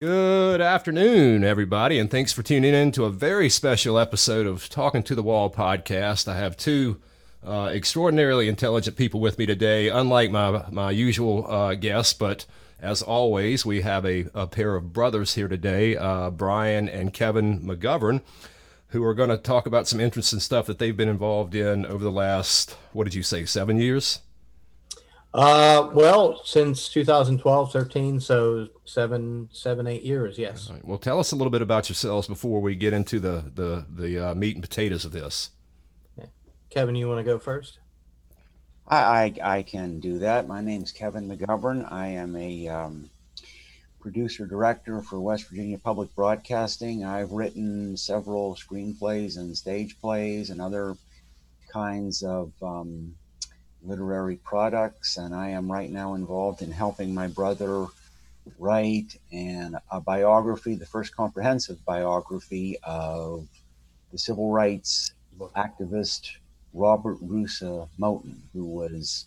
Good afternoon, everybody, and thanks for tuning in to a very special episode of Talking to the Wall podcast. I have two uh, extraordinarily intelligent people with me today, unlike my, my usual uh, guests, but as always, we have a, a pair of brothers here today, uh, Brian and Kevin McGovern, who are going to talk about some interesting stuff that they've been involved in over the last, what did you say, seven years? Uh, well, since 2012, 13, so seven, seven, eight years. Yes. Right. Well, tell us a little bit about yourselves before we get into the the the uh, meat and potatoes of this. Kevin, you want to go first? I, I, I can do that. My name's Kevin McGovern. I am a um, producer director for West Virginia Public Broadcasting. I've written several screenplays and stage plays and other kinds of um, literary products, and I am right now involved in helping my brother write and a biography, the first comprehensive biography of the civil rights activist Robert Russa Moton, who was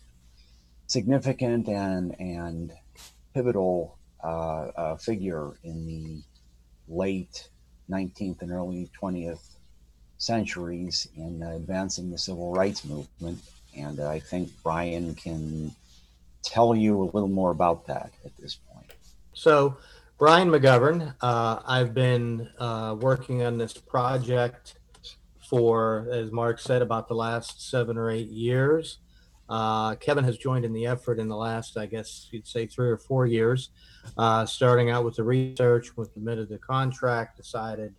significant and and pivotal uh, uh, figure in the late 19th and early 20th centuries in advancing the civil rights movement and I think Brian can tell you a little more about that at this point. So, Brian McGovern, uh, I've been uh, working on this project for, as Mark said, about the last seven or eight years. Uh, Kevin has joined in the effort in the last, I guess you'd say, three or four years. Uh, starting out with the research, we submitted the contract, decided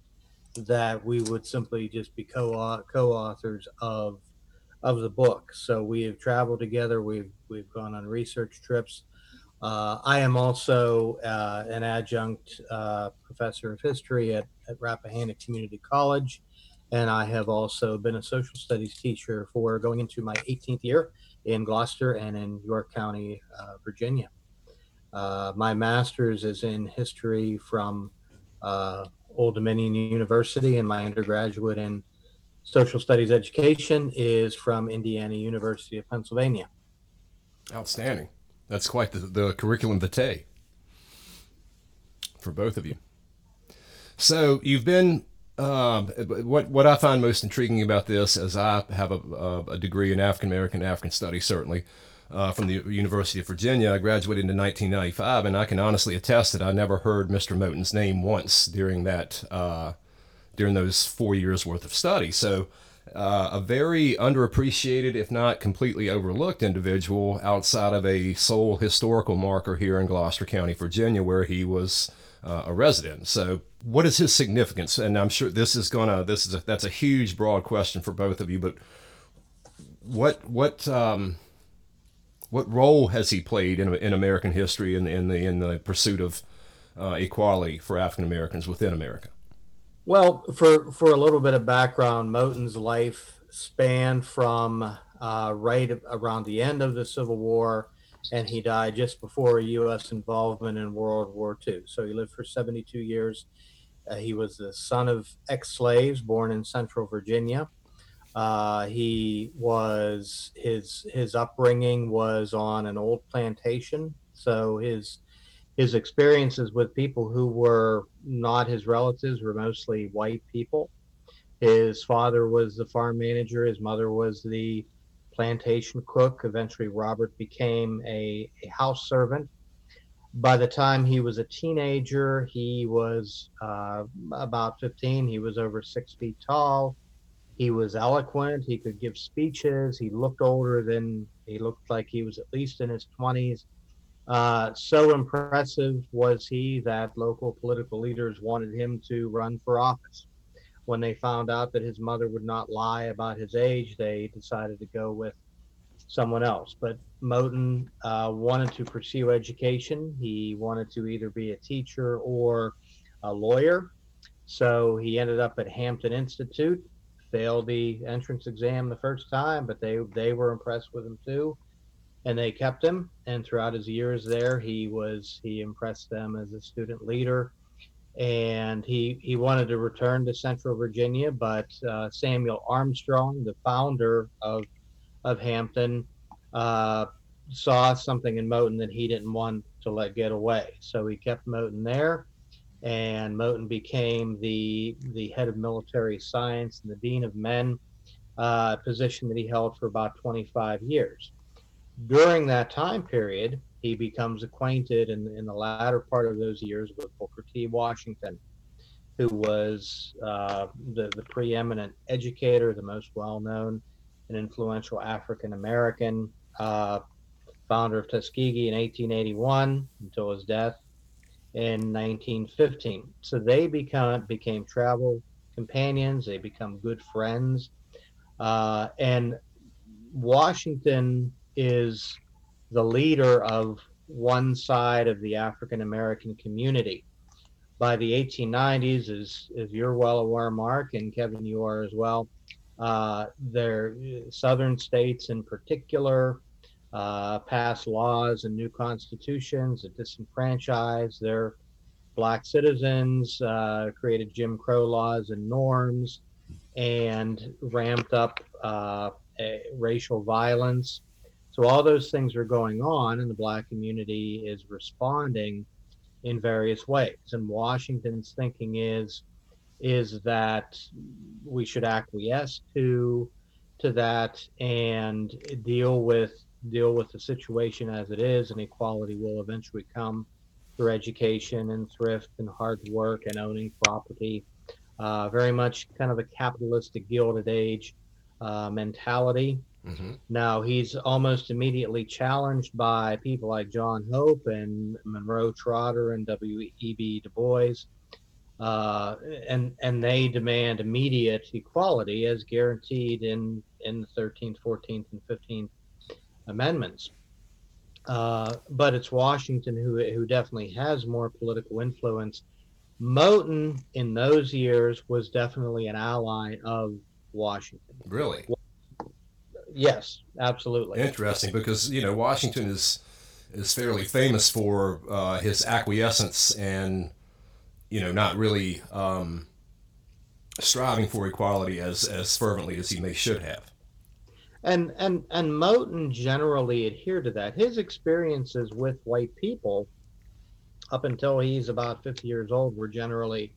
that we would simply just be co-authors of of the book. So we have traveled together. We've we've gone on research trips. Uh, I am also uh, an adjunct uh, professor of history at, at Rappahannock Community College, and I have also been a social studies teacher for going into my 18th year in Gloucester and in York County, uh, Virginia. Uh, my master's is in history from uh, Old Dominion University, and my undergraduate in social studies education is from Indiana University of Pennsylvania. Outstanding. That's quite the, the curriculum vitae for both of you. So you've been uh, what what I find most intriguing about this, as I have a, a degree in African American African studies, certainly uh, from the University of Virginia. I graduated in 1995, and I can honestly attest that I never heard Mr. Moton's name once during that uh, during those four years worth of study. So, uh, a very underappreciated, if not completely overlooked individual outside of a sole historical marker here in Gloucester County, Virginia, where he was uh, a resident. So, what is his significance? And I'm sure this is gonna this is a, that's a huge, broad question for both of you. But what what um, what role has he played in, in American history in, in the in the pursuit of uh, equality for African Americans within America? Well, for for a little bit of background, Moton's life spanned from uh, right around the end of the Civil War, and he died just before U.S. involvement in World War II. So he lived for 72 years. Uh, he was the son of ex-slaves born in Central Virginia. Uh, he was his his upbringing was on an old plantation, so his his experiences with people who were not his relatives were mostly white people. His father was the farm manager, his mother was the plantation cook. Eventually, Robert became a, a house servant. By the time he was a teenager, he was uh, about 15. He was over six feet tall. He was eloquent. He could give speeches. He looked older than he looked like he was at least in his 20s uh, so impressive was he that local political leaders wanted him to run for office. When they found out that his mother would not lie about his age, they decided to go with someone else. But Moton uh, wanted to pursue education. He wanted to either be a teacher or a lawyer. So he ended up at Hampton Institute, failed the entrance exam the first time, but they, they were impressed with him too and they kept him. And throughout his years there, he was he impressed them as a student leader, and he he wanted to return to Central Virginia, but uh, Samuel Armstrong, the founder of of Hampton, uh, saw something in Moton that he didn't want to let get away, so he kept Moton there. and Moton became the the head of military science and the dean of men, uh, position that he held for about 25 years. During that time period, he becomes acquainted in, in the latter part of those years with Booker T. Washington, who was uh, the, the preeminent educator, the most well known and influential African American, uh, founder of Tuskegee in 1881 until his death in 1915. So they become became travel companions. They become good friends, uh, and Washington is the leader of one side of the African American community. By the 1890s, as, as you're well aware, Mark, and Kevin, you are as well, uh, their southern states in particular uh, passed laws and new constitutions that disenfranchised their black citizens, uh, created Jim Crow laws and norms, and ramped up uh, racial violence. So all those things are going on, and the black community is responding in various ways. And Washington's thinking is is that we should acquiesce to to that and deal with deal with the situation as it is, and equality will eventually come through education and thrift and hard work and owning property. Uh, very much kind of a capitalistic Gilded Age uh, mentality. Mm-hmm. Now he's almost immediately challenged by people like John Hope and Monroe Trotter and W.E.B. Du Bois, uh, and and they demand immediate equality as guaranteed in in the 13th, 14th, and 15th amendments. Uh, but it's Washington who who definitely has more political influence. Moton in those years was definitely an ally of Washington. Really Yes, absolutely. interesting because you know Washington is is fairly famous for uh, his acquiescence and you know not really um, striving for equality as as fervently as he may should have. and and and Moton generally adhered to that. His experiences with white people, up until he's about fifty years old, were generally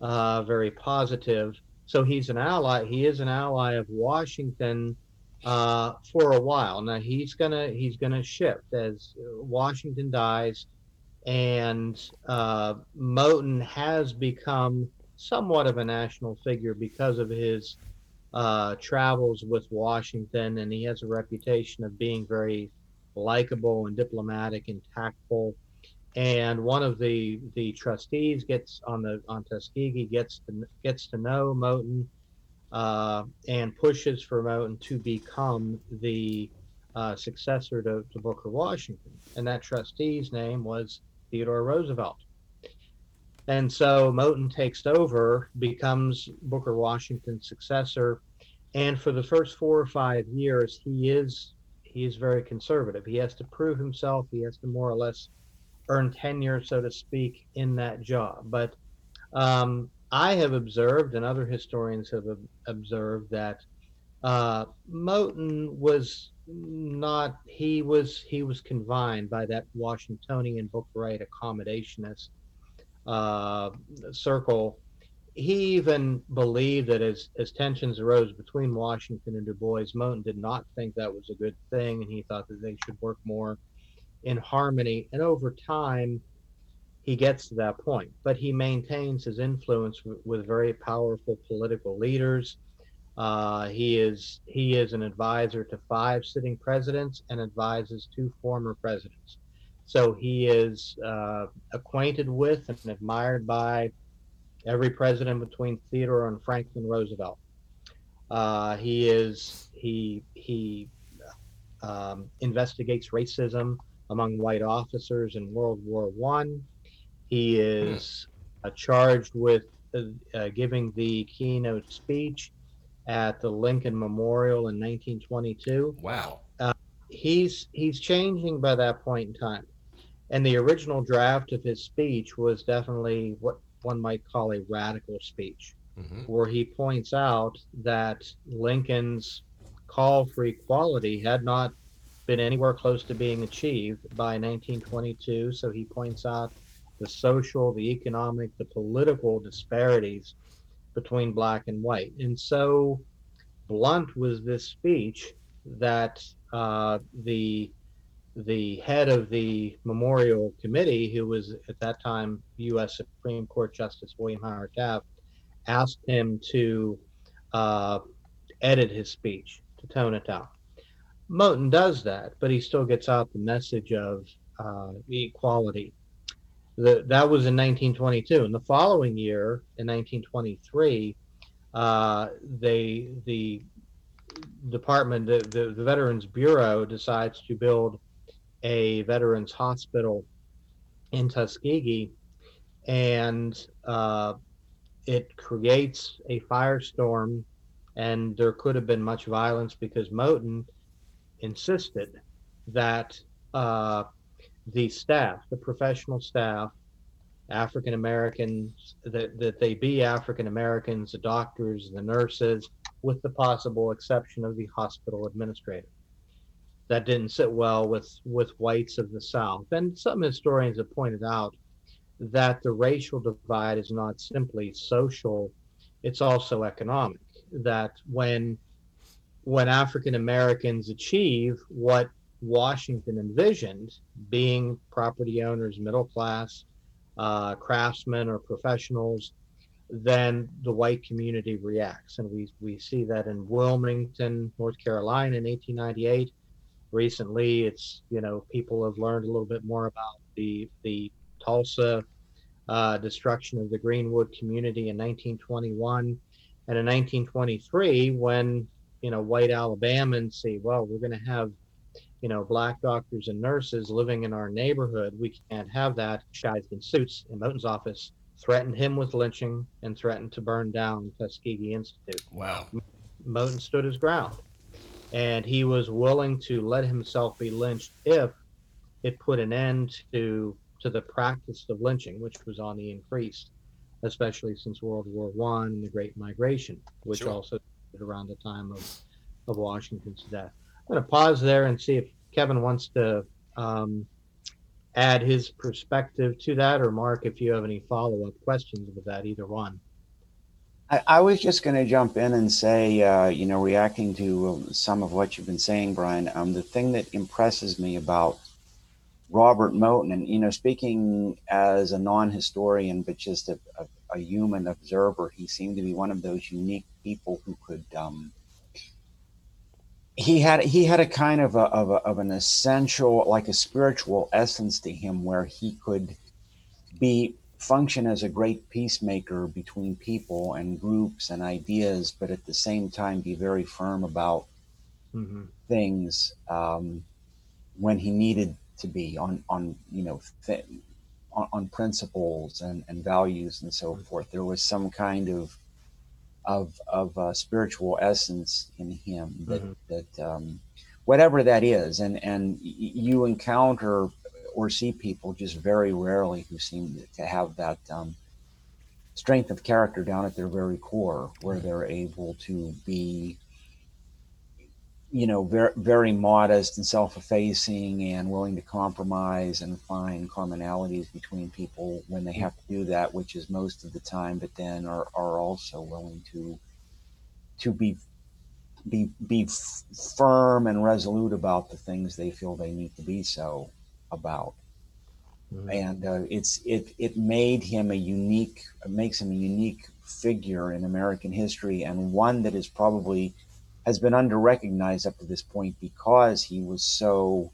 uh, very positive. So he's an ally. He is an ally of Washington uh, for a while. Now he's gonna he's gonna shift as Washington dies, and uh, Moton has become somewhat of a national figure because of his uh, travels with Washington, and he has a reputation of being very likable and diplomatic and tactful. And one of the the trustees gets on the on Tuskegee gets to gets to know Moton uh, and pushes for Moton to become the uh, successor to, to Booker Washington. And that trustee's name was Theodore Roosevelt. And so Moton takes over, becomes Booker Washington's successor, and for the first four or five years, he is he is very conservative. He has to prove himself. He has to more or less earn tenure, so to speak, in that job. But um, I have observed, and other historians have ob- observed that uh, Moton was not. He was he was confined by that Washingtonian Bookerite accommodationist uh, circle. He even believed that as, as tensions arose between Washington and Du Bois, Moton did not think that was a good thing, and he thought that they should work more in harmony. And over time, he gets to that point, but he maintains his influence w- with very powerful political leaders. Uh, he is he is an advisor to five sitting presidents and advises two former presidents. So he is uh, acquainted with and admired by every president between Theodore and Franklin Roosevelt. Uh, he is he he um, investigates racism among white officers in World War One. He is uh, charged with uh, uh, giving the keynote speech at the Lincoln Memorial in 1922 Wow. he's he's changing by that point in time. And the original draft of his speech was definitely what one might call a radical speech hmm where he points out that lincoln's call for equality had not been anywhere close to being achieved by 1922 so he points out the social, the economic, the political disparities between black and white. And so blunt was this speech that uh, the the head of the memorial committee, who was at that time U.S. Supreme Court Justice William Howard Taft, asked him to uh, edit his speech to tone it down. Moton does that, but he still gets out the message of uh, equality. That was in 1922. And the following year, in 1923, uh, they the department, the, the, the Veterans Bureau, decides to build a veterans hospital in Tuskegee, and uh, it creates a firestorm. And there could have been much violence because Moton insisted that uh, the staff, the professional staff, African Americans, that, that they be African Americans, the doctors, the nurses, with the possible exception of the hospital administrator. That didn't sit well with, with whites of the South. And some historians have pointed out that the racial divide is not simply social, it's also economic. That when when African Americans achieve what Washington envisioned, being property owners, middle class, uh, craftsmen, or professionals, then the white community reacts. And we, we see that in Wilmington, North Carolina in 1898. Recently, it's, you know, people have learned a little bit more about the, the Tulsa uh, destruction of the Greenwood community in 1921. And in 1923, when you know white Alabamans say, "Well, we're going to have you know black doctors and nurses living in our neighborhood. We can't have that." Guys in suits in Moton's office threatened him with lynching and threatened to burn down Tuskegee Institute. Wow. Moton stood his ground, and he was willing to let himself be lynched if it put an end to to the practice of lynching, which was on the increase, especially since World War One and the Great Migration, which Sure. also around the time of, of Washington's death. I'm going to pause there and see if Kevin wants to um, add his perspective to that, or Mark, if you have any follow up questions with that, either one. I, I was just going to jump in and say, uh, you know, reacting to uh, some of what you've been saying, Brian, um, the thing that impresses me about Robert Moton, and, you know, speaking as a non historian, but just a, a, a human observer, he seemed to be one of those unique people who could. Um, he had he had a kind of a, of, a, of an essential like a spiritual essence to him where he could be function as a great peacemaker between people and groups and ideas but at the same time be very firm about Mm-hmm. things um, when he needed to be on on you know th- on, on principles and, and values and so forth there was some kind of of of uh, spiritual essence in him that Mhm. that um, whatever that is and and you encounter or see people just very rarely who seem to have that um, strength of character down at their very core where they're able to be you know very very modest and self-effacing and willing to compromise and find commonalities between people when they have to do that which is most of the time but then are, are also willing to to be be be f- firm and resolute about the things they feel they need to be so about Mhm. and uh, it's it it made him a unique makes him a unique figure in American history and one that is probably has been underrecognized up to this point because he was so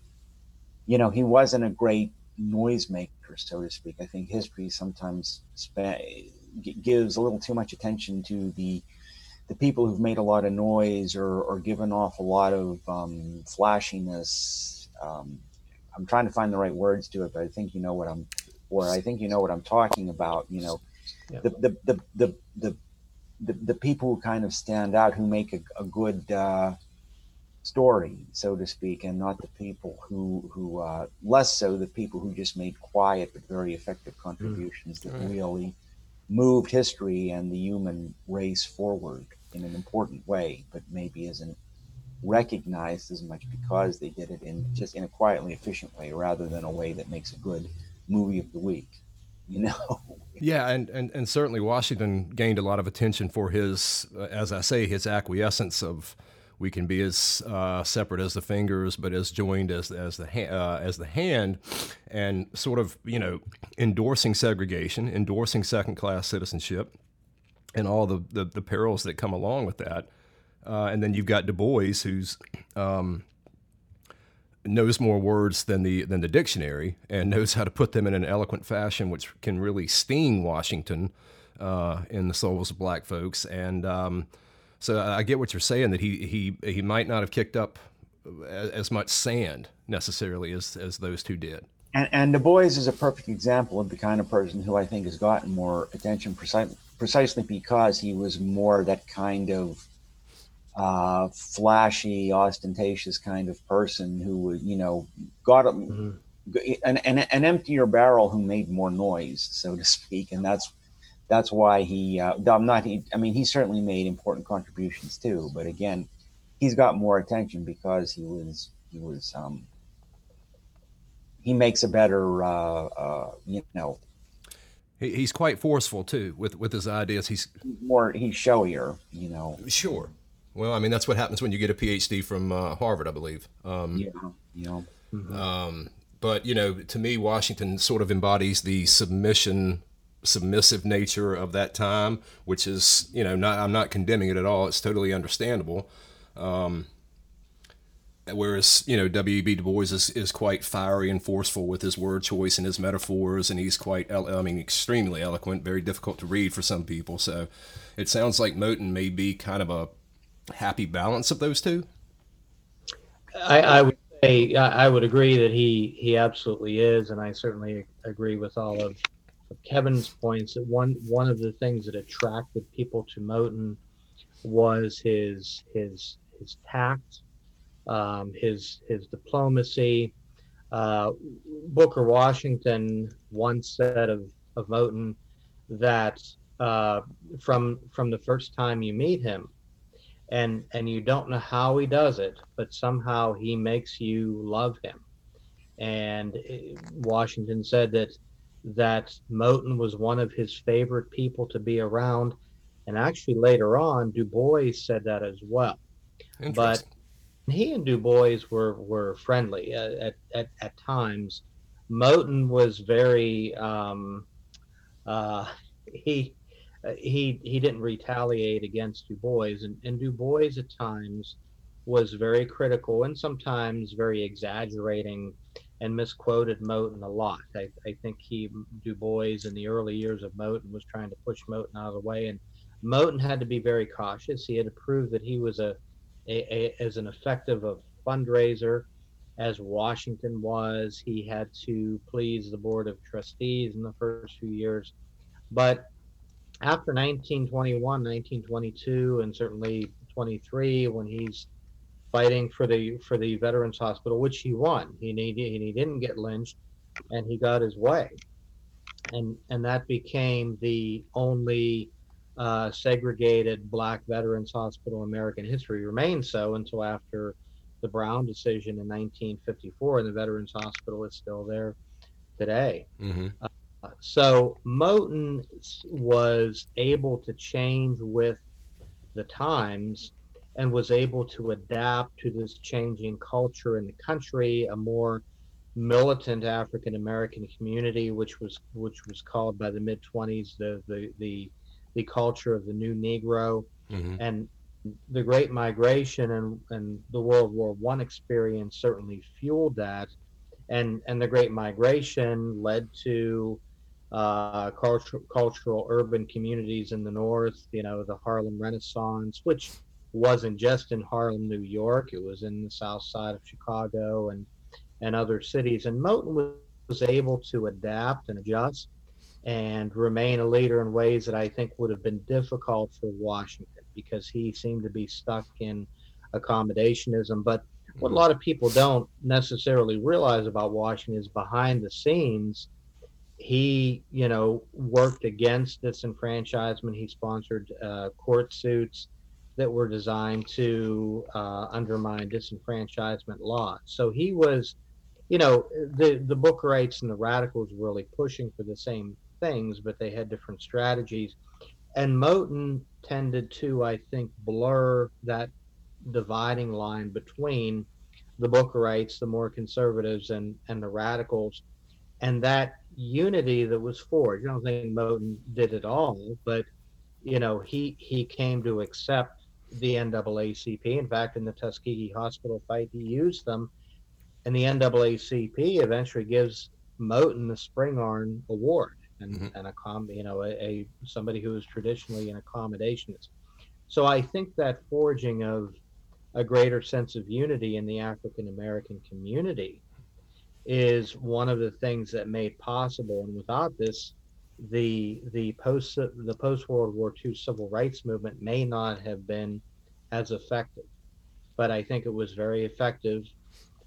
you know he wasn't a great noisemaker so to speak I think history sometimes g- gives a little too much attention to the the people who've made a lot of noise or, or given off a lot of um, flashiness um, I'm trying to find the right words to it, but I think you know what I'm, or I think you know what I'm talking about. You know, Yeah. the, the, the, the, the, the, the people who kind of stand out, who make a, a good uh, story, so to speak, and not the people who, who uh, less so the people who just made quiet but very effective contributions that Right. really moved history and the human race forward in an important way, but maybe isn't recognized as much because they did it in just in a quietly efficient way rather than a way that makes a good movie of the week. you know. Yeah, and, and, and certainly Washington gained a lot of attention for his, uh, as I say, his acquiescence of we can be as uh, separate as the fingers, but as joined as as the ha- uh, as the hand, and sort of you know endorsing segregation, endorsing second class citizenship, and all the, the, the perils that come along with that. Uh, and then you've got Du Bois, who's um, knows more words than the than the dictionary and knows how to put them in an eloquent fashion, which can really sting Washington uh, in the souls of black folks. And um, so I get what you're saying that he he he might not have kicked up as, as much sand necessarily as as those two did. And, and Du Bois is a perfect example of the kind of person who I think has gotten more attention precisely precisely because he was more that kind of uh, flashy, ostentatious kind of person who would, you know, got mm-hmm. an, an, an emptier barrel who made more noise, so to speak, and that's that's why he. Uh, I'm not. He, I mean, he certainly made important contributions too, but again, he's got more attention because he was he was um, he makes a better uh, uh, you know he's quite forceful too with with his ideas he's more he's showier you know sure well, I mean, that's what happens when you get a PhD from uh, Harvard, I believe. Um, yeah, yeah. Mm-hmm. Um, but you know, to me, Washington sort of embodies the submission, submissive nature of that time, which is, you know, not I'm not condemning it at all. It's totally understandable. Um, whereas you know W.E.B. Du Bois is, is quite fiery and forceful with his word choice and his metaphors, and he's quite I mean extremely eloquent, very difficult to read for some people. So it sounds like Moton may be kind of a happy balance of those two? I, I would say I would agree that he he absolutely is, and I certainly agree with all of Kevin's points. That one one of the things that attracted people to Moton was his his his tact, um, his his diplomacy. Uh, Booker Washington once said of of Moton that uh, from from the first time you meet him, and and you don't know how he does it but somehow he makes you love him. And eh, washington said that that moton was one of his favorite people to be around. And actually later on du bois said that as well. But he and du bois were were friendly uh, at, at, at times. Moton was very um, uh, he Uh, he he didn't retaliate against Du Bois, and, and Du Bois at times was very critical and sometimes very exaggerating and misquoted Moton a lot. I, I think he Du Bois in the early years of Moton was trying to push Moton out of the way, and Moton had to be very cautious. He had to prove that he was a, a, a as an effective a fundraiser as Washington was. He had to please the board of trustees in the first few years, but after 1921, 1922, and certainly 23, when he's fighting for the for the Veterans Hospital, which he won. He he, he didn't get lynched, and he got his way, and and that became the only uh, segregated Black Veterans Hospital in American history. Remained so until after the Brown decision in 1954, and the Veterans Hospital is still there today. Mm-hmm. Uh, so Moton was able to change with the times and was able to adapt to this changing culture in the country, a more militant African American community, which was which was called by the mid 20s the, the the the culture of the new Negro, mm-hmm. and the Great Migration and and the World War One experience certainly fueled that, and and the Great Migration led to uh, cultural, cultural urban communities in the north, you know, the Harlem Renaissance, which wasn't just in Harlem, New York, it was in the south side of Chicago and, and other cities. And Moton was, was able to adapt and adjust and remain a leader in ways that I think would have been difficult for Washington because he seemed to be stuck in accommodationism. But what a lot of people don't necessarily realize about Washington is behind the scenes he, you know, worked against disenfranchisement. He sponsored uh, court suits that were designed to uh, undermine disenfranchisement laws. So he was, you know, the the Bookerites and the radicals were really pushing for the same things, but they had different strategies. And Moton tended to, I think, blur that dividing line between the Bookerites, the more conservatives, and and the radicals, and that unity that was forged. I don't think Moton did it all, but you know he he came to accept the NAACP. In fact, in the Tuskegee Hospital fight, he used them, and the NAACP eventually gives Moton the Spingarn Award and, Mhm. and a com, you know, a, a somebody who is traditionally an accommodationist. So I think that forging of a greater sense of unity in the African American community is one of the things that made possible. And without this, the the post the post World War II civil rights movement may not have been as effective. But I think it was very effective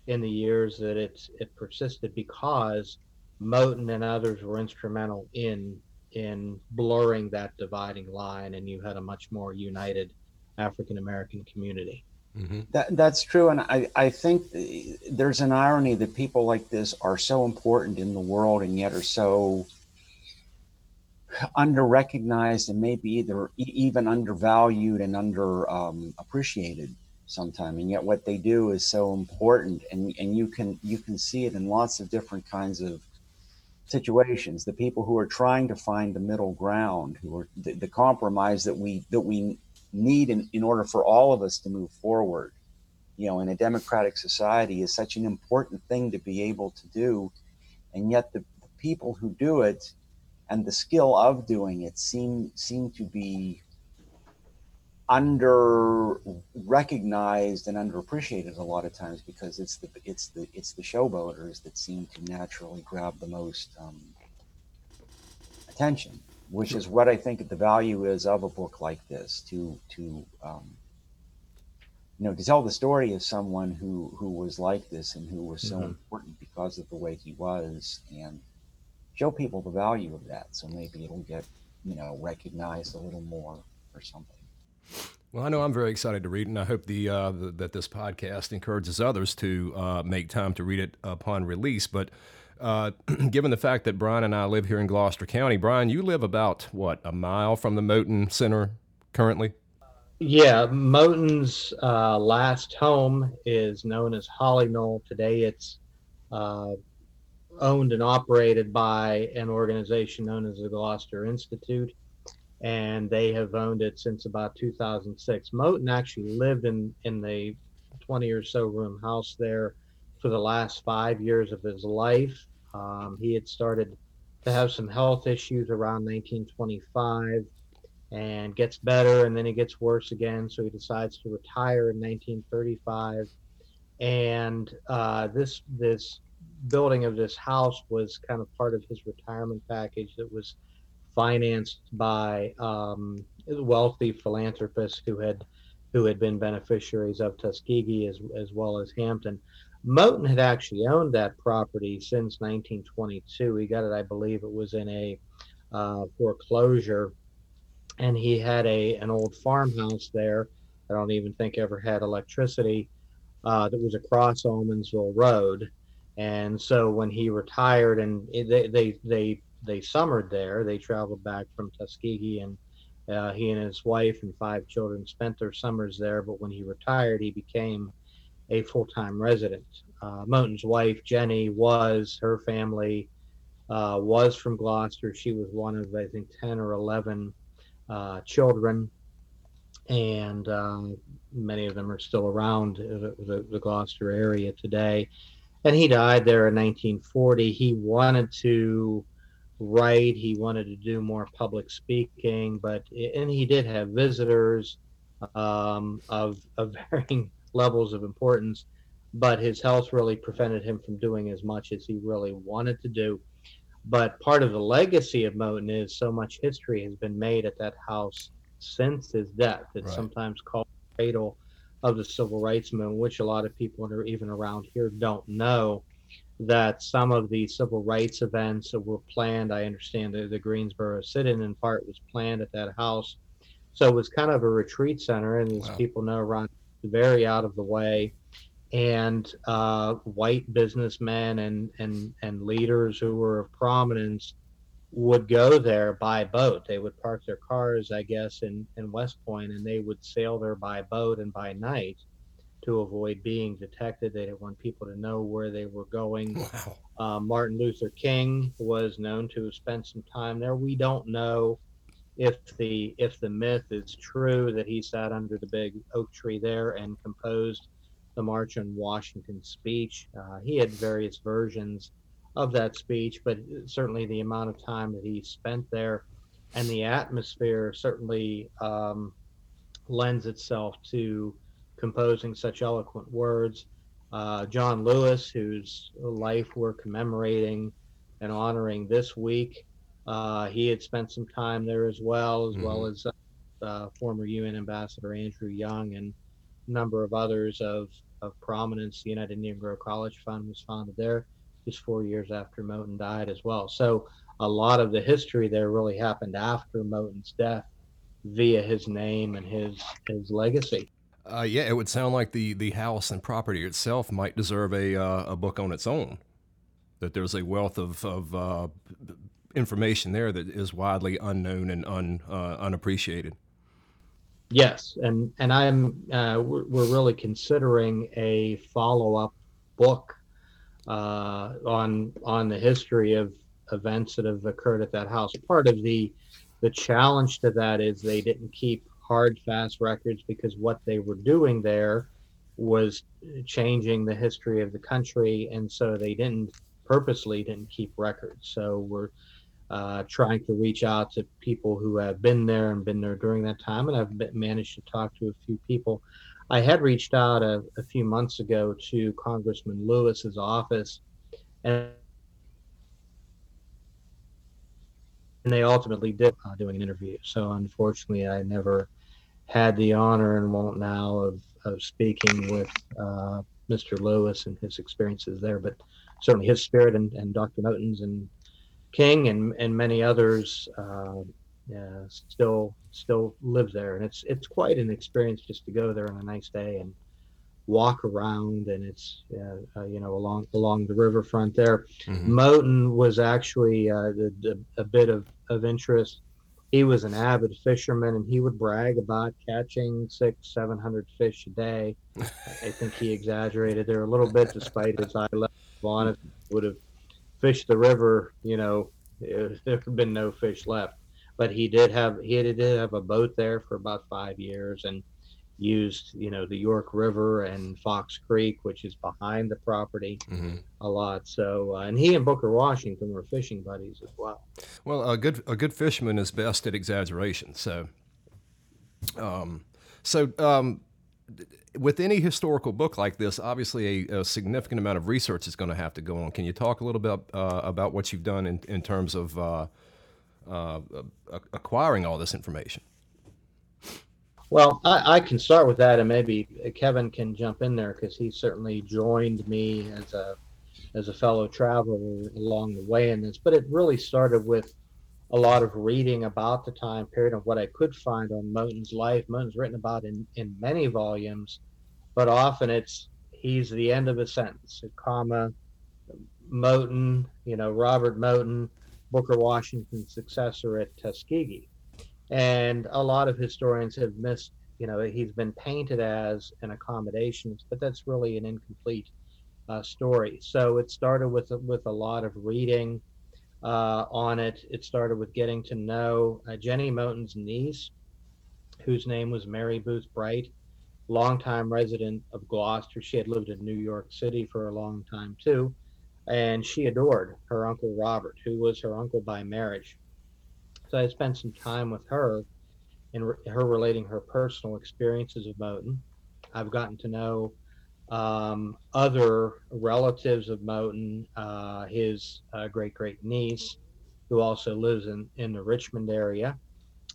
in the years that it it persisted because Moton and others were instrumental in in blurring that dividing line, and you had a much more united African American community. Hmm That, that's true, and I, I think the- there's an irony that people like this are so important in the world and yet are so underrecognized and maybe either even undervalued and under um, appreciated sometime and yet what they do is so important and, and you can you can see it in lots of different kinds of situations. The people who are trying to find the middle ground who are the, the compromise that we that we need in, in order for all of us to move forward. You know in a democratic society is such an important thing to be able to do. And yet the, the people who do it and the skill of doing it seem seem to be under recognized and underappreciated a lot of times because it's the it's the it's the showboaters that seem to naturally grab the most um, attention which is what i think the value is of a book like this to to um, you know to tell the story of someone who who was like this and who was so Mhm. important because of the way he was and show people the value of that so maybe it'll get you know recognized a little more or something Well, I know I'm very excited to read and I hope the, uh, the that this podcast encourages others to uh, make time to read it upon release. But uh, given the fact that Brian and I live here in Gloucester County, Brian, you live about what a mile from the Moton Center currently. Yeah, Moton's uh, last home is known as Holly Knoll. Today it's uh, owned and operated by an organization known as the Gloucester Institute, and they have owned it since about 2006. Moton actually lived in, in the 20 or so room house there for the last five years of his life. Um, he had started to have some health issues around 1925 and gets better and then he gets worse again so he decides to retire in 1935 and uh, this this building of this house was kind of part of his retirement package that was financed by um, wealthy philanthropists who had who had been beneficiaries of Tuskegee as as well as Hampton. Moton had actually owned that property since 1922. He got it, I believe, it was in a uh, foreclosure and he had a an old farmhouse there. I don't even think ever had electricity. Uh, that was across Allmondsville Road, and so when he retired, and they they they they summered there. They traveled back from Tuskegee, and uh, he and his wife and five children spent their summers there. But when he retired, he became a full time resident. Uh, Moton's wife Jenny was her family uh, was from Gloucester. She was one of I think ten or eleven uh, children, and um, many of them are still around the, the, the Gloucester area today. And he died there in 1940. He wanted to write, he wanted to do more public speaking, but and he did have visitors um, of of varying levels of importance, but his health really prevented him from doing as much as he really wanted to do but part of the legacy of Moton is so much history has been made at that house since his death. It's Right. sometimes called the cradle of the civil rights movement, which a lot of people that are even around here don't know that some of the civil rights events that were planned, I understand that the Greensboro sit-in in part was planned at that house. So it was kind of a retreat center, and as Wow. people know, around very out of the way and uh, white businessmen and, and, and leaders who were of prominence would go there by boat. They would park their cars, I guess, in, in West Point and they would sail there by boat and by night to avoid being detected. They didn't want people to know where they were going. Wow. Uh, Martin Luther King was known to have spent some time there. We don't know if the if the myth is true that he sat under the big oak tree there and composed the March on Washington speech. Uh, he had various versions of that speech, but certainly the amount of time that he spent there and the atmosphere certainly um, lends itself to composing such eloquent words. Uh, John Lewis, whose life we're commemorating and honoring this week, uh, he had spent some time there as well, as mm-hmm. well as uh, former UN Ambassador Andrew Young and a number of others of, of prominence. The United Negro College Fund was founded there just four years after Moton died as well. So a lot of the history there really happened after Moton's death via his name and his his legacy. Uh, yeah, it would sound like the, the house and property itself might deserve a, uh, a book on its own. That there's a wealth of, of uh, information there that is widely unknown and un, uh, unappreciated. Yes, and and I'm uh, we're, we're, really considering a follow up book uh, on on the history of events that have occurred at that house. Part of the the challenge to that is they didn't keep hard, fast records because what they were doing there was changing the history of the country, and so they didn't purposely didn't keep records. So we're uh, trying to reach out to people who have been there and been there during that time, and I've been, managed to talk to a few people. I had reached out a, a few months ago to Congressman Lewis's office, and they ultimately did uh, doing an interview. So unfortunately, I never had the honor and won't now of, of speaking with uh, Mr. Lewis and his experiences there, but certainly his spirit and, and Dr. Moton's and King and, and many others uh, yeah, still still live there, and it's it's quite an experience just to go there on a nice day and walk around, and it's uh, you know along along the riverfront there. Mm-hmm. Moton was actually uh, the, the, a bit of, of interest he was an avid fisherman and he would brag about catching six, seven hundred fish a day. I think he exaggerated there a little bit, despite his eye level on it. Would have fished the river, you know, there had been no fish left. But he did have he did have a boat there for about five years and used you know the York River and Fox Creek, which is behind the property, mm-hmm. a lot. So, uh, and he and Booker Washington were fishing buddies as well. Well, a good a good fisherman is best at exaggeration. So, um, so um, with any historical book like this, obviously a, a, significant amount of research is going to have to go on. Can you talk a little bit uh, about what you've done in, in terms of uh, uh, acquiring all this information? Well, I, I, can start with that, and maybe Kevin can jump in there because he certainly joined me as a as a fellow traveler along the way in this. But it really started with a lot of reading about the time period and what I could find on Moton's life. Moton's written about in in many volumes, but often it's he's the end of a sentence, a comma. Moton, you know, Robert Moton, Booker Washington's successor at Tuskegee and a lot of historians have missed you know he's been painted as an accommodation but that's really an incomplete uh, story so it started with with a lot of reading uh, on it. It started with getting to know uh, jenny moton's niece whose name was mary booth bright longtime resident of gloucester. She had lived in new york city for a long time too and she adored her uncle robert who was her uncle by marriage. So I spent some time with her and re- her relating her personal experiences of Moton. I've gotten to know um, other relatives of Moton, uh, his uh, great great niece, who also lives in, in the Richmond area.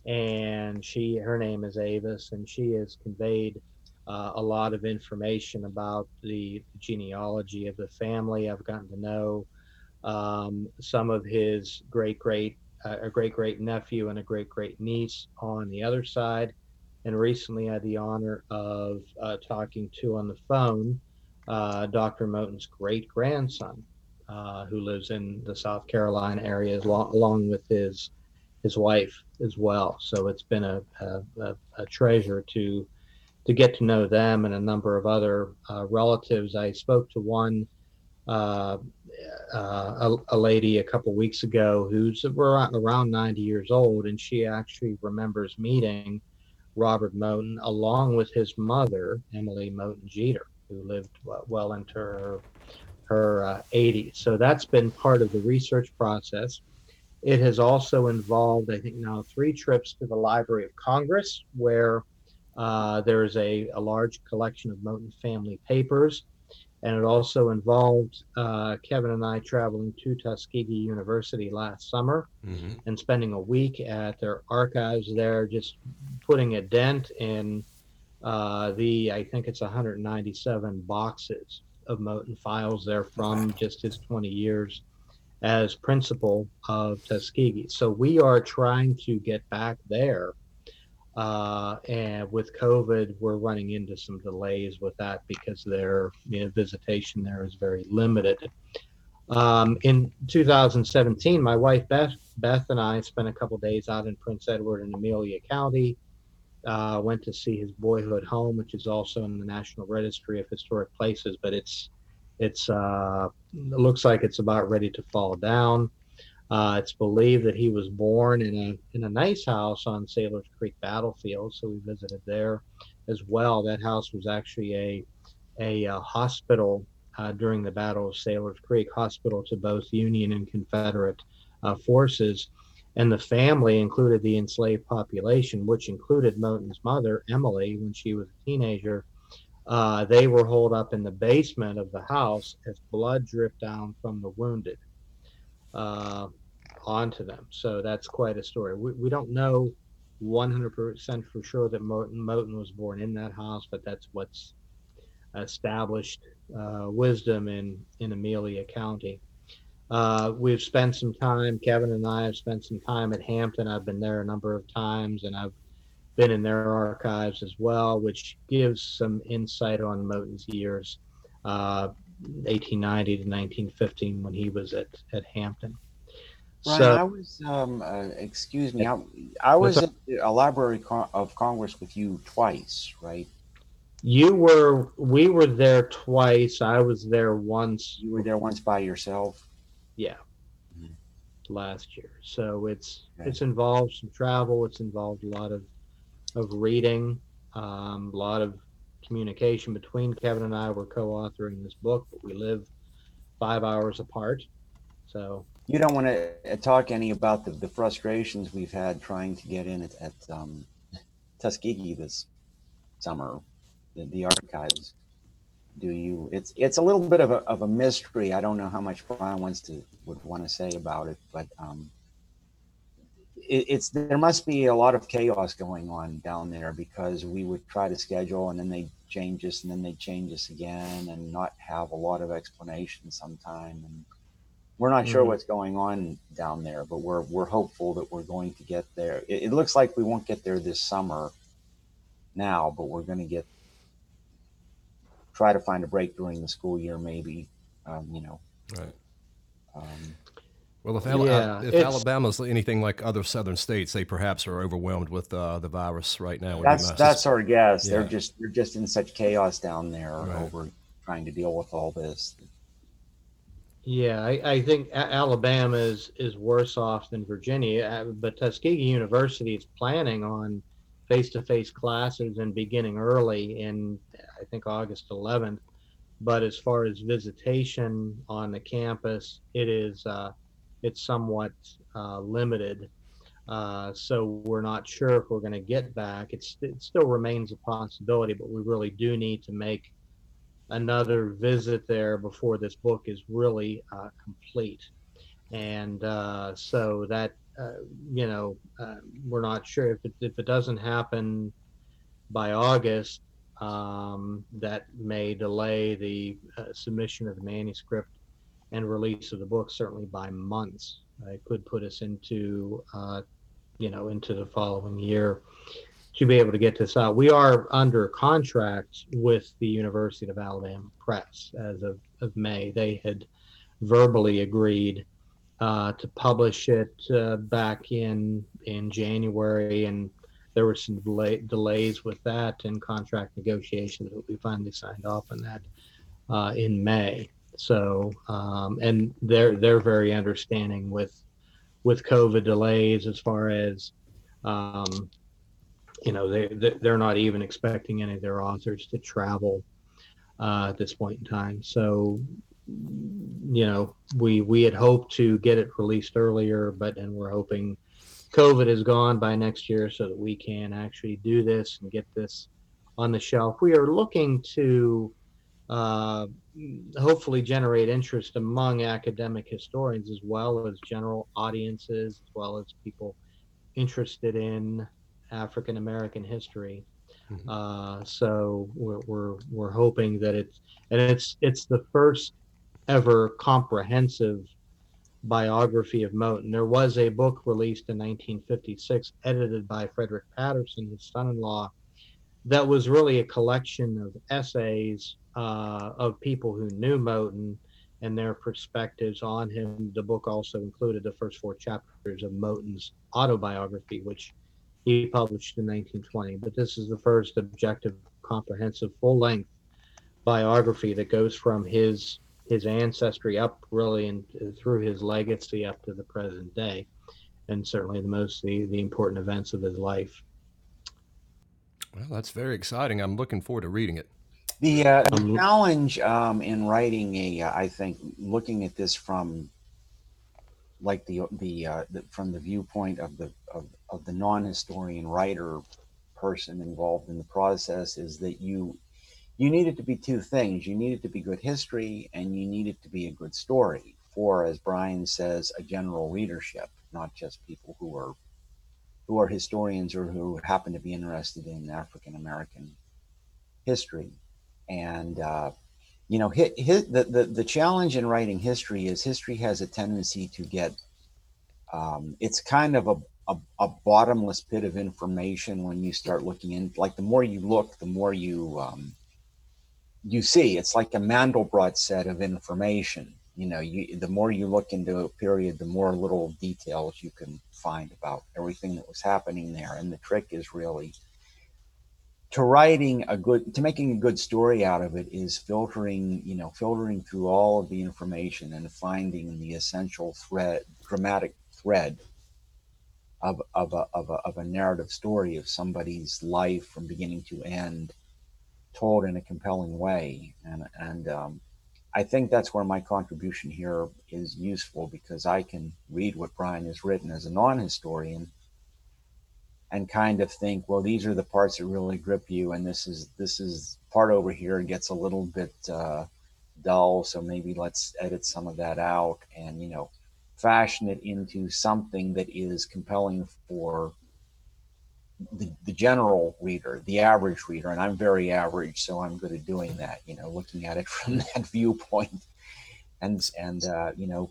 And she, her name is Avis, and she has conveyed uh, a lot of information about the genealogy of the family. I've gotten to know um, some of his great great a great great nephew and a great great niece on the other side. And recently I had the honor of uh, talking to on the phone uh, Dr. Moton's great grandson, uh, who lives in the South Carolina area, along, with his his wife as well. So it's been a, a, a, treasure to to get to know them and a number of other uh, relatives. I spoke to one uh, uh, a, a, lady a couple weeks ago who's around 90 years old, and she actually remembers meeting Robert Moton along with his mother, Emily Moton Jeter, who lived well into her her uh, 80s. So that's been part of the research process. It has also involved, I think, now three trips to the Library of Congress, where uh, there is a, a large collection of Moton family papers. And it also involved uh, Kevin and I traveling to Tuskegee University last summer Mm-hmm. and spending a week at their archives there, just putting a dent in uh, the, I think it's 197 boxes of Moton files there from just his 20 years as principal of Tuskegee. So we are trying to get back there. Uh, and with COVID, we're running into some delays with that because their you know, visitation there is very limited. Um, in 2017, my wife Beth, Beth and I spent a couple days out in Prince Edward and Amelia County. Uh, went to see his boyhood home, which is also in the National Registry of Historic Places, but it's it's uh, it looks like it's about ready to fall down. Uh, it's believed that he was born in a in a nice house on Sailors Creek battlefield, so we visited there as well. That house was actually a a, a hospital uh, during the Battle of Sailors Creek, hospital to both Union and Confederate uh, forces. And the family included the enslaved population, which included Moton's mother, Emily, when she was a teenager. Uh, they were holed up in the basement of the house as blood dripped down from the wounded uh, onto them. So that's quite a story. We, we don't know 100% for sure that Moton, Moton was born in that house, but that's what's established uh, wisdom in, in Amelia County. Uh, we've spent some time, Kevin and I have spent some time at Hampton. I've been there a number of times and I've been in their archives as well, which gives some insight on Moton's years, uh, 1890 to 1915 when he was at, at Hampton. Ryan, So- I was, um, uh, excuse me, I, I was at a Library of Congress with you twice, right? You were, we were there twice. I was there once. You were there once by yourself. Yeah. Mhm. Last year. So it's, Okay. it's involved some travel. It's involved a lot of, of reading, um, a lot of communication between Kevin and I. We're co-authoring this book, but we live five hours apart. So You don't want to talk any about the, the frustrations we've had trying to get in at, at um, Tuskegee this summer, the, the archives. Do you? It's it's a little bit of a, of a mystery. I don't know how much Brian wants to would want to say about it, but um, it, it's there must be a lot of chaos going on down there because we would try to schedule and then they change us and then they change us again and not have a lot of explanation sometime and we're not sure Mhm. what's going on down there, but we're we're hopeful that we're going to get there. It, it looks like we won't get there this summer now, but we're going to get try to find a break during the school year, maybe. Um, you know, Right. um, Well, if, Ala- Yeah, if Alabama's anything like other southern states, they perhaps are overwhelmed with uh, the virus right now. that's that's our guess. They're just they're just in such chaos down there Right. over trying to deal with all this. Yeah, I, I think Alabama is, is worse off than Virginia, uh, but Tuskegee University is planning on face-to-face classes and beginning early in, I think, August 11th. But as far as visitation on the campus, it is uh, it's somewhat uh, limited. Uh, so we're not sure if we're going to get back. It's, it still remains a possibility, but we really do need to make another visit there before this book is really uh, complete. And uh, so that, uh, you know, uh, we're not sure if it, if it doesn't happen by August, um, that may delay the submission of the manuscript and release of the book certainly by months. It could put us into, uh, you know, into the following year to be able to get this out. We are under contract with the University of Alabama Press as of, of May. They had verbally agreed uh, to publish it uh, back in in January, and there were some delay, delays with that and contract negotiations, but we finally signed off on that uh, in May. So, um, and they're they're very understanding with with COVID delays as far as um, you know they they- they're not even expecting any of their authors to travel uh, at this point in time. So, you know, we we had hoped to get it released earlier, but and we're hoping COVID is gone by next year so that we can actually do this and get this on the shelf. We are looking to uh, hopefully generate interest among academic historians as well as general audiences, as well as people interested in African American history. Mhm. Uh, so we're, we're we're hoping that it's and it's it's the first ever comprehensive biography of Moton. There was a book released in 1956, edited by Frederick Patterson, his son-in-law, that was really a collection of essays uh, of people who knew Moton and their perspectives on him. The book also included the first four chapters of Moton's autobiography, which he published in 1920. But this is the first objective, comprehensive, full-length biography that goes from his his ancestry up really and through his legacy up to the present day, and certainly the most the, the important events of his life. Well, that's very exciting. I'm looking forward to reading it. The, uh, the Um, challenge um, in writing a, uh, I think, looking at this from like the the, uh, the from the viewpoint of the of, of the non-historian writer person involved in the process is that you you need it to be two things. You need it to be good history, and you need it to be a good story for, as Brian says, a general readership, not just people who are who are historians or who happen to be interested in African American history. And uh, you know, the, the the challenge in writing history is history has a tendency to get um, it's kind of a, a, a bottomless pit of information when you start looking in. Like the more you look, the more you um, you see. It's like a Mandelbrot set of information. You know, you the more you look into a period, the more little details you can find about everything that was happening there. And the trick is really to writing a good to making a good story out of it is filtering you know filtering through all of the information and finding the essential thread dramatic thread of of a, of a, of a narrative story of somebody's life from beginning to end told in a compelling way and and um, I think that's where my contribution here is useful because I can read what Brian has written as a non-historian and kind of think, well, these are the parts that really grip you, and this is this is part over here gets a little bit uh, dull, so maybe let's edit some of that out, and you know, fashion it into something that is compelling for the, the general reader, the average reader, and I'm very average, so I'm good at doing that. You know, looking at it from that viewpoint, and and uh, you know,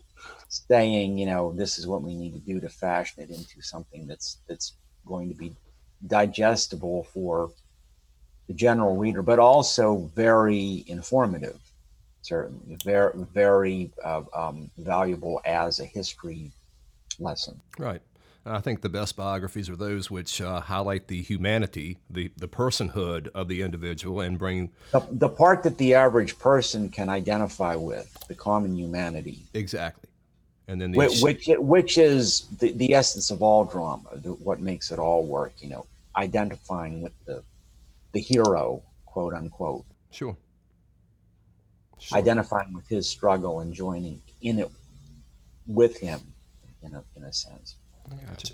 saying, you know, this is what we need to do to fashion it into something that's that's going to be digestible for the general reader, but also very informative, certainly very very uh, um, valuable as a history lesson. Right. I think the best biographies are those which uh, highlight the humanity, the, the personhood of the individual, and bring The, the part that the average person can identify with, the common humanity, exactly, and then the which which, which is the, the essence of all drama, the, what makes it all work. You know, identifying with the the hero, quote unquote, sure, sure. identifying with his struggle and joining in it with him, in a in a sense. Gotcha.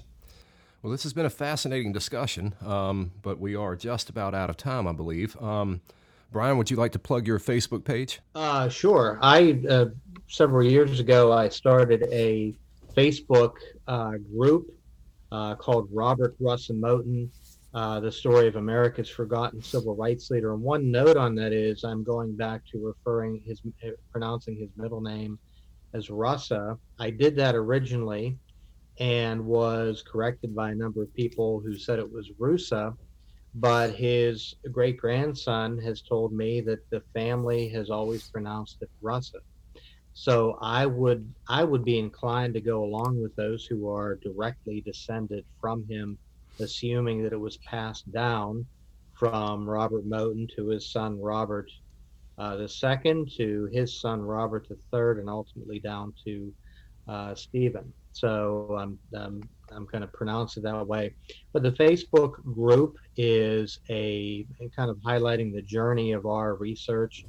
Well, this has been a fascinating discussion, um, but we are just about out of time, I believe. Um, Brian, would you like to plug your Facebook page? Uh, sure. I uh, several years ago I started a Facebook uh, group uh, called Robert Russ and Moton, uh, the story of America's forgotten civil rights leader. And one note on that is I'm going back to referring his uh, pronouncing his middle name as Russa. I did that originally and was corrected by a number of people who said it was Rusa but his great grandson has told me that the family has always pronounced it Russa. So I would I would be inclined to go along with those who are directly descended from him, assuming that it was passed down from Robert Moton to his son Robert uh, the second to his son Robert the third, and ultimately down to uh, Stephen. So I'm um, I'm going to pronounce it that way. But the Facebook group is a kind of highlighting the journey of our research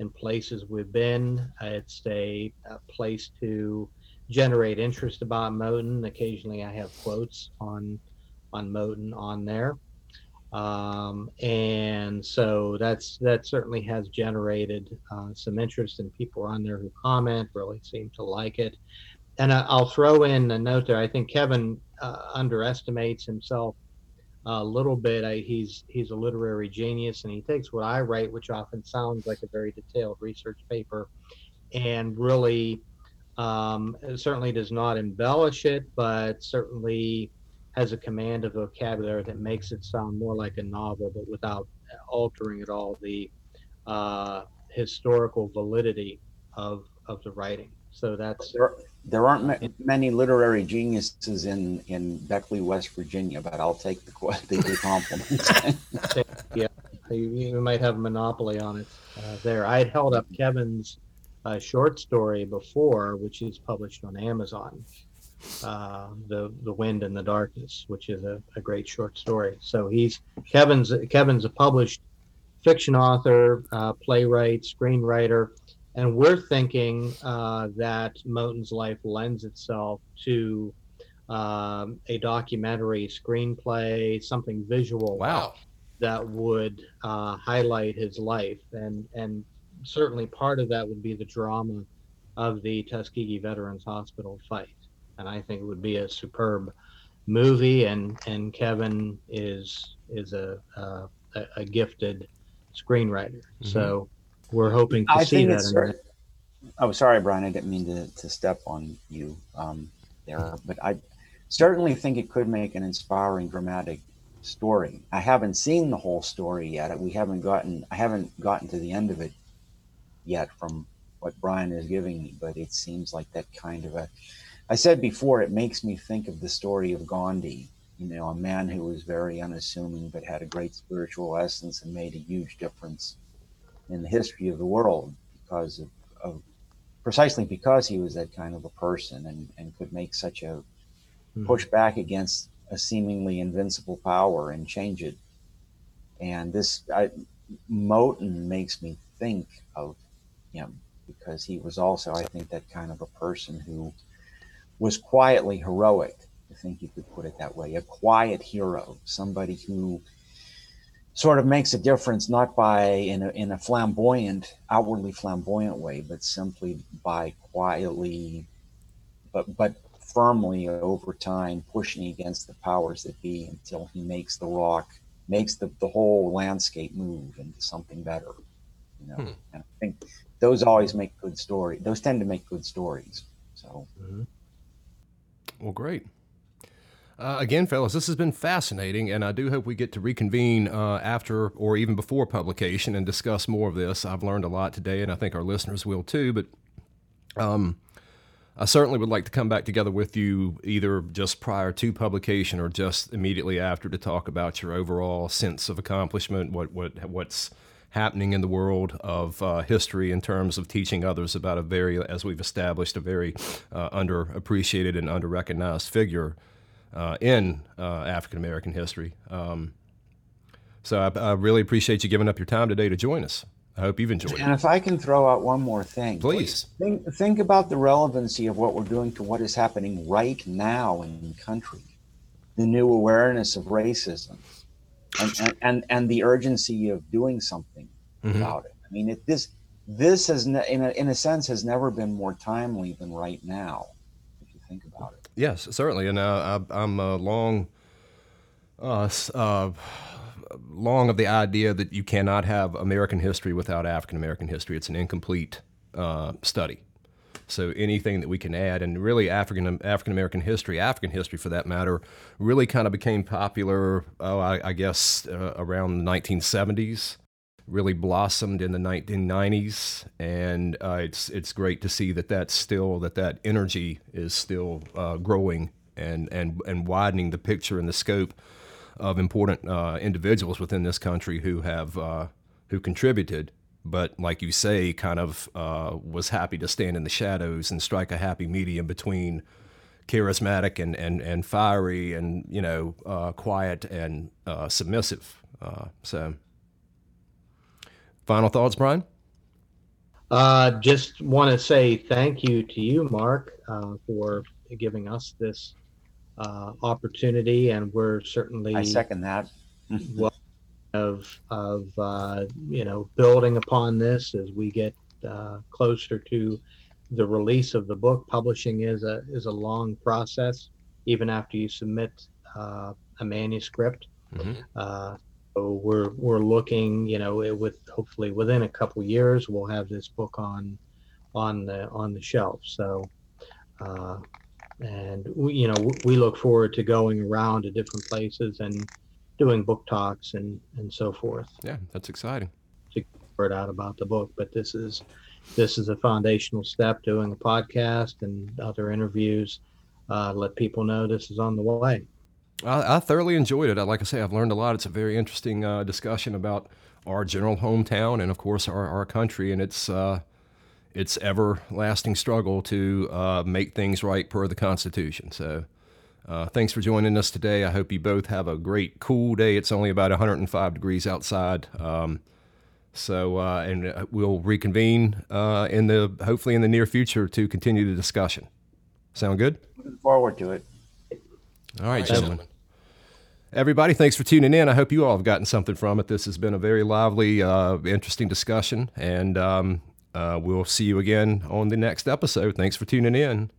and places we've been. It's a, a place to generate interest about Moton. Occasionally, I have quotes on on Moton on there, um, and so that's that certainly has generated uh, some interest, and people on there who comment really seem to like it. And I, will throw in a note there. I think Kevin uh, underestimates himself a little bit. I, he's he's a literary genius, and he takes what I write, which often sounds like a very detailed research paper, and really um, certainly does not embellish it, but certainly has a command of vocabulary that makes it sound more like a novel, but without altering at all the uh, historical validity of of the writing. So that's there, there aren't ma- many literary geniuses in in Beckley, West Virginia, but I'll take the the, the compliment. yeah, you, might have a monopoly on it uh, there. I had held up Kevin's uh, short story before, which is published on Amazon. Uh, the the wind and the darkness, which is a, a great short story. So he's Kevin's Kevin's a published fiction author, uh, playwright, screenwriter, and we're thinking uh, that Moton's life lends itself to um, a documentary screenplay, something visual. Wow. That would uh, highlight his life, and and certainly part of that would be the drama of the Tuskegee Veterans Hospital fight, and I think it would be a superb movie. And and Kevin is is a a, a gifted screenwriter, mm-hmm. so we're hoping to I see that. In oh, sorry, Brian. I didn't mean to, to step on you um, there, but I certainly think it could make an inspiring, dramatic story. I haven't seen the whole story yet. We haven't gotten. I haven't gotten to the end of it yet from what Brian is giving me, but it seems like that kind of a. I said before, it makes me think of the story of Gandhi. You know, a man who was very unassuming but had a great spiritual essence and made a huge difference in the history of the world because of, of precisely because he was that kind of a person and, and could make such a mm-hmm. push back against a seemingly invincible power and change it. And this I, Moton makes me think of him because he was also, I think, that kind of a person who was quietly heroic. I think you could put it that way a quiet hero, somebody who sort of makes a difference not by in a, in a flamboyant outwardly flamboyant way but simply by quietly but but firmly over time pushing against the powers that be until he makes the rock makes the, the whole landscape move into something better you know hmm. and i think those always make good story those tend to make good stories so mm-hmm. well great uh, again, fellas, this has been fascinating, and I do hope we get to reconvene uh, after or even before publication and discuss more of this. I've learned a lot today, and I think our listeners will too. But um, I certainly would like to come back together with you either just prior to publication or just immediately after to talk about your overall sense of accomplishment, what what what's happening in the world of uh, history in terms of teaching others about a very, as we've established, a very uh, underappreciated and underrecognized figure uh, in uh, African American history. Um, so I, I, really appreciate you giving up your time today to join us. I hope you've enjoyed and it. And if I can throw out one more thing, please think, think about the relevancy of what we're doing to what is happening right now in the country, the new awareness of racism, and and, and, and the urgency of doing something mm-hmm. about it. I mean, it, this this has ne- in a, in a sense has never been more timely than right now, if you think about it. Yes, certainly, and uh, I, am uh, long, uh, uh, long of the idea that you cannot have American history without African American history. It's an incomplete uh, study. So anything that we can add, and really African African American history, African history for that matter, really kind of became popular. Oh, I, I guess uh, around the 1970s. Really blossomed in the 1990s, and uh, it's it's great to see that that's still that that energy is still uh, growing and and and widening the picture and the scope of important uh, individuals within this country who have uh, who contributed, but like you say, kind of uh, was happy to stand in the shadows and strike a happy medium between charismatic and and and fiery and you know uh, quiet and submissive. so. Final thoughts, Brian? Uh, just want to say thank you to you, Mark, uh, for giving us this uh, opportunity, and we're certainly I second that. well of of uh, you know building upon this as we get uh, closer to the release of the book. Publishing is a is a long process, even after you submit uh, a manuscript. Mm-hmm. So we're we're looking, you know, with hopefully within a couple years we'll have this book on on the on the shelf. So, uh, and we, you know, we look forward to going around to different places and doing book talks and and so forth. Yeah, that's exciting. To word out about the book, but this is this is a foundational step. Doing a podcast and other interviews, uh, let people know this is on the way. I, I, thoroughly enjoyed it. Like I say, I've learned a lot. It's a very interesting uh, discussion about our general hometown and, of course, our, our country and its uh, its everlasting struggle to uh, make things right per the Constitution. So, uh, thanks for joining us today. I hope you both have a great, cool day. It's only about 105 degrees outside. Um, so, uh, and uh, we'll reconvene in the hopefully in the near future to continue the discussion. Sound good? Looking forward to it. All right, gentlemen. Everybody, thanks for tuning in. I hope you all have gotten something from it. This has been a very lively, uh, interesting discussion, and um, uh, we'll see you again on the next episode. Thanks for tuning in.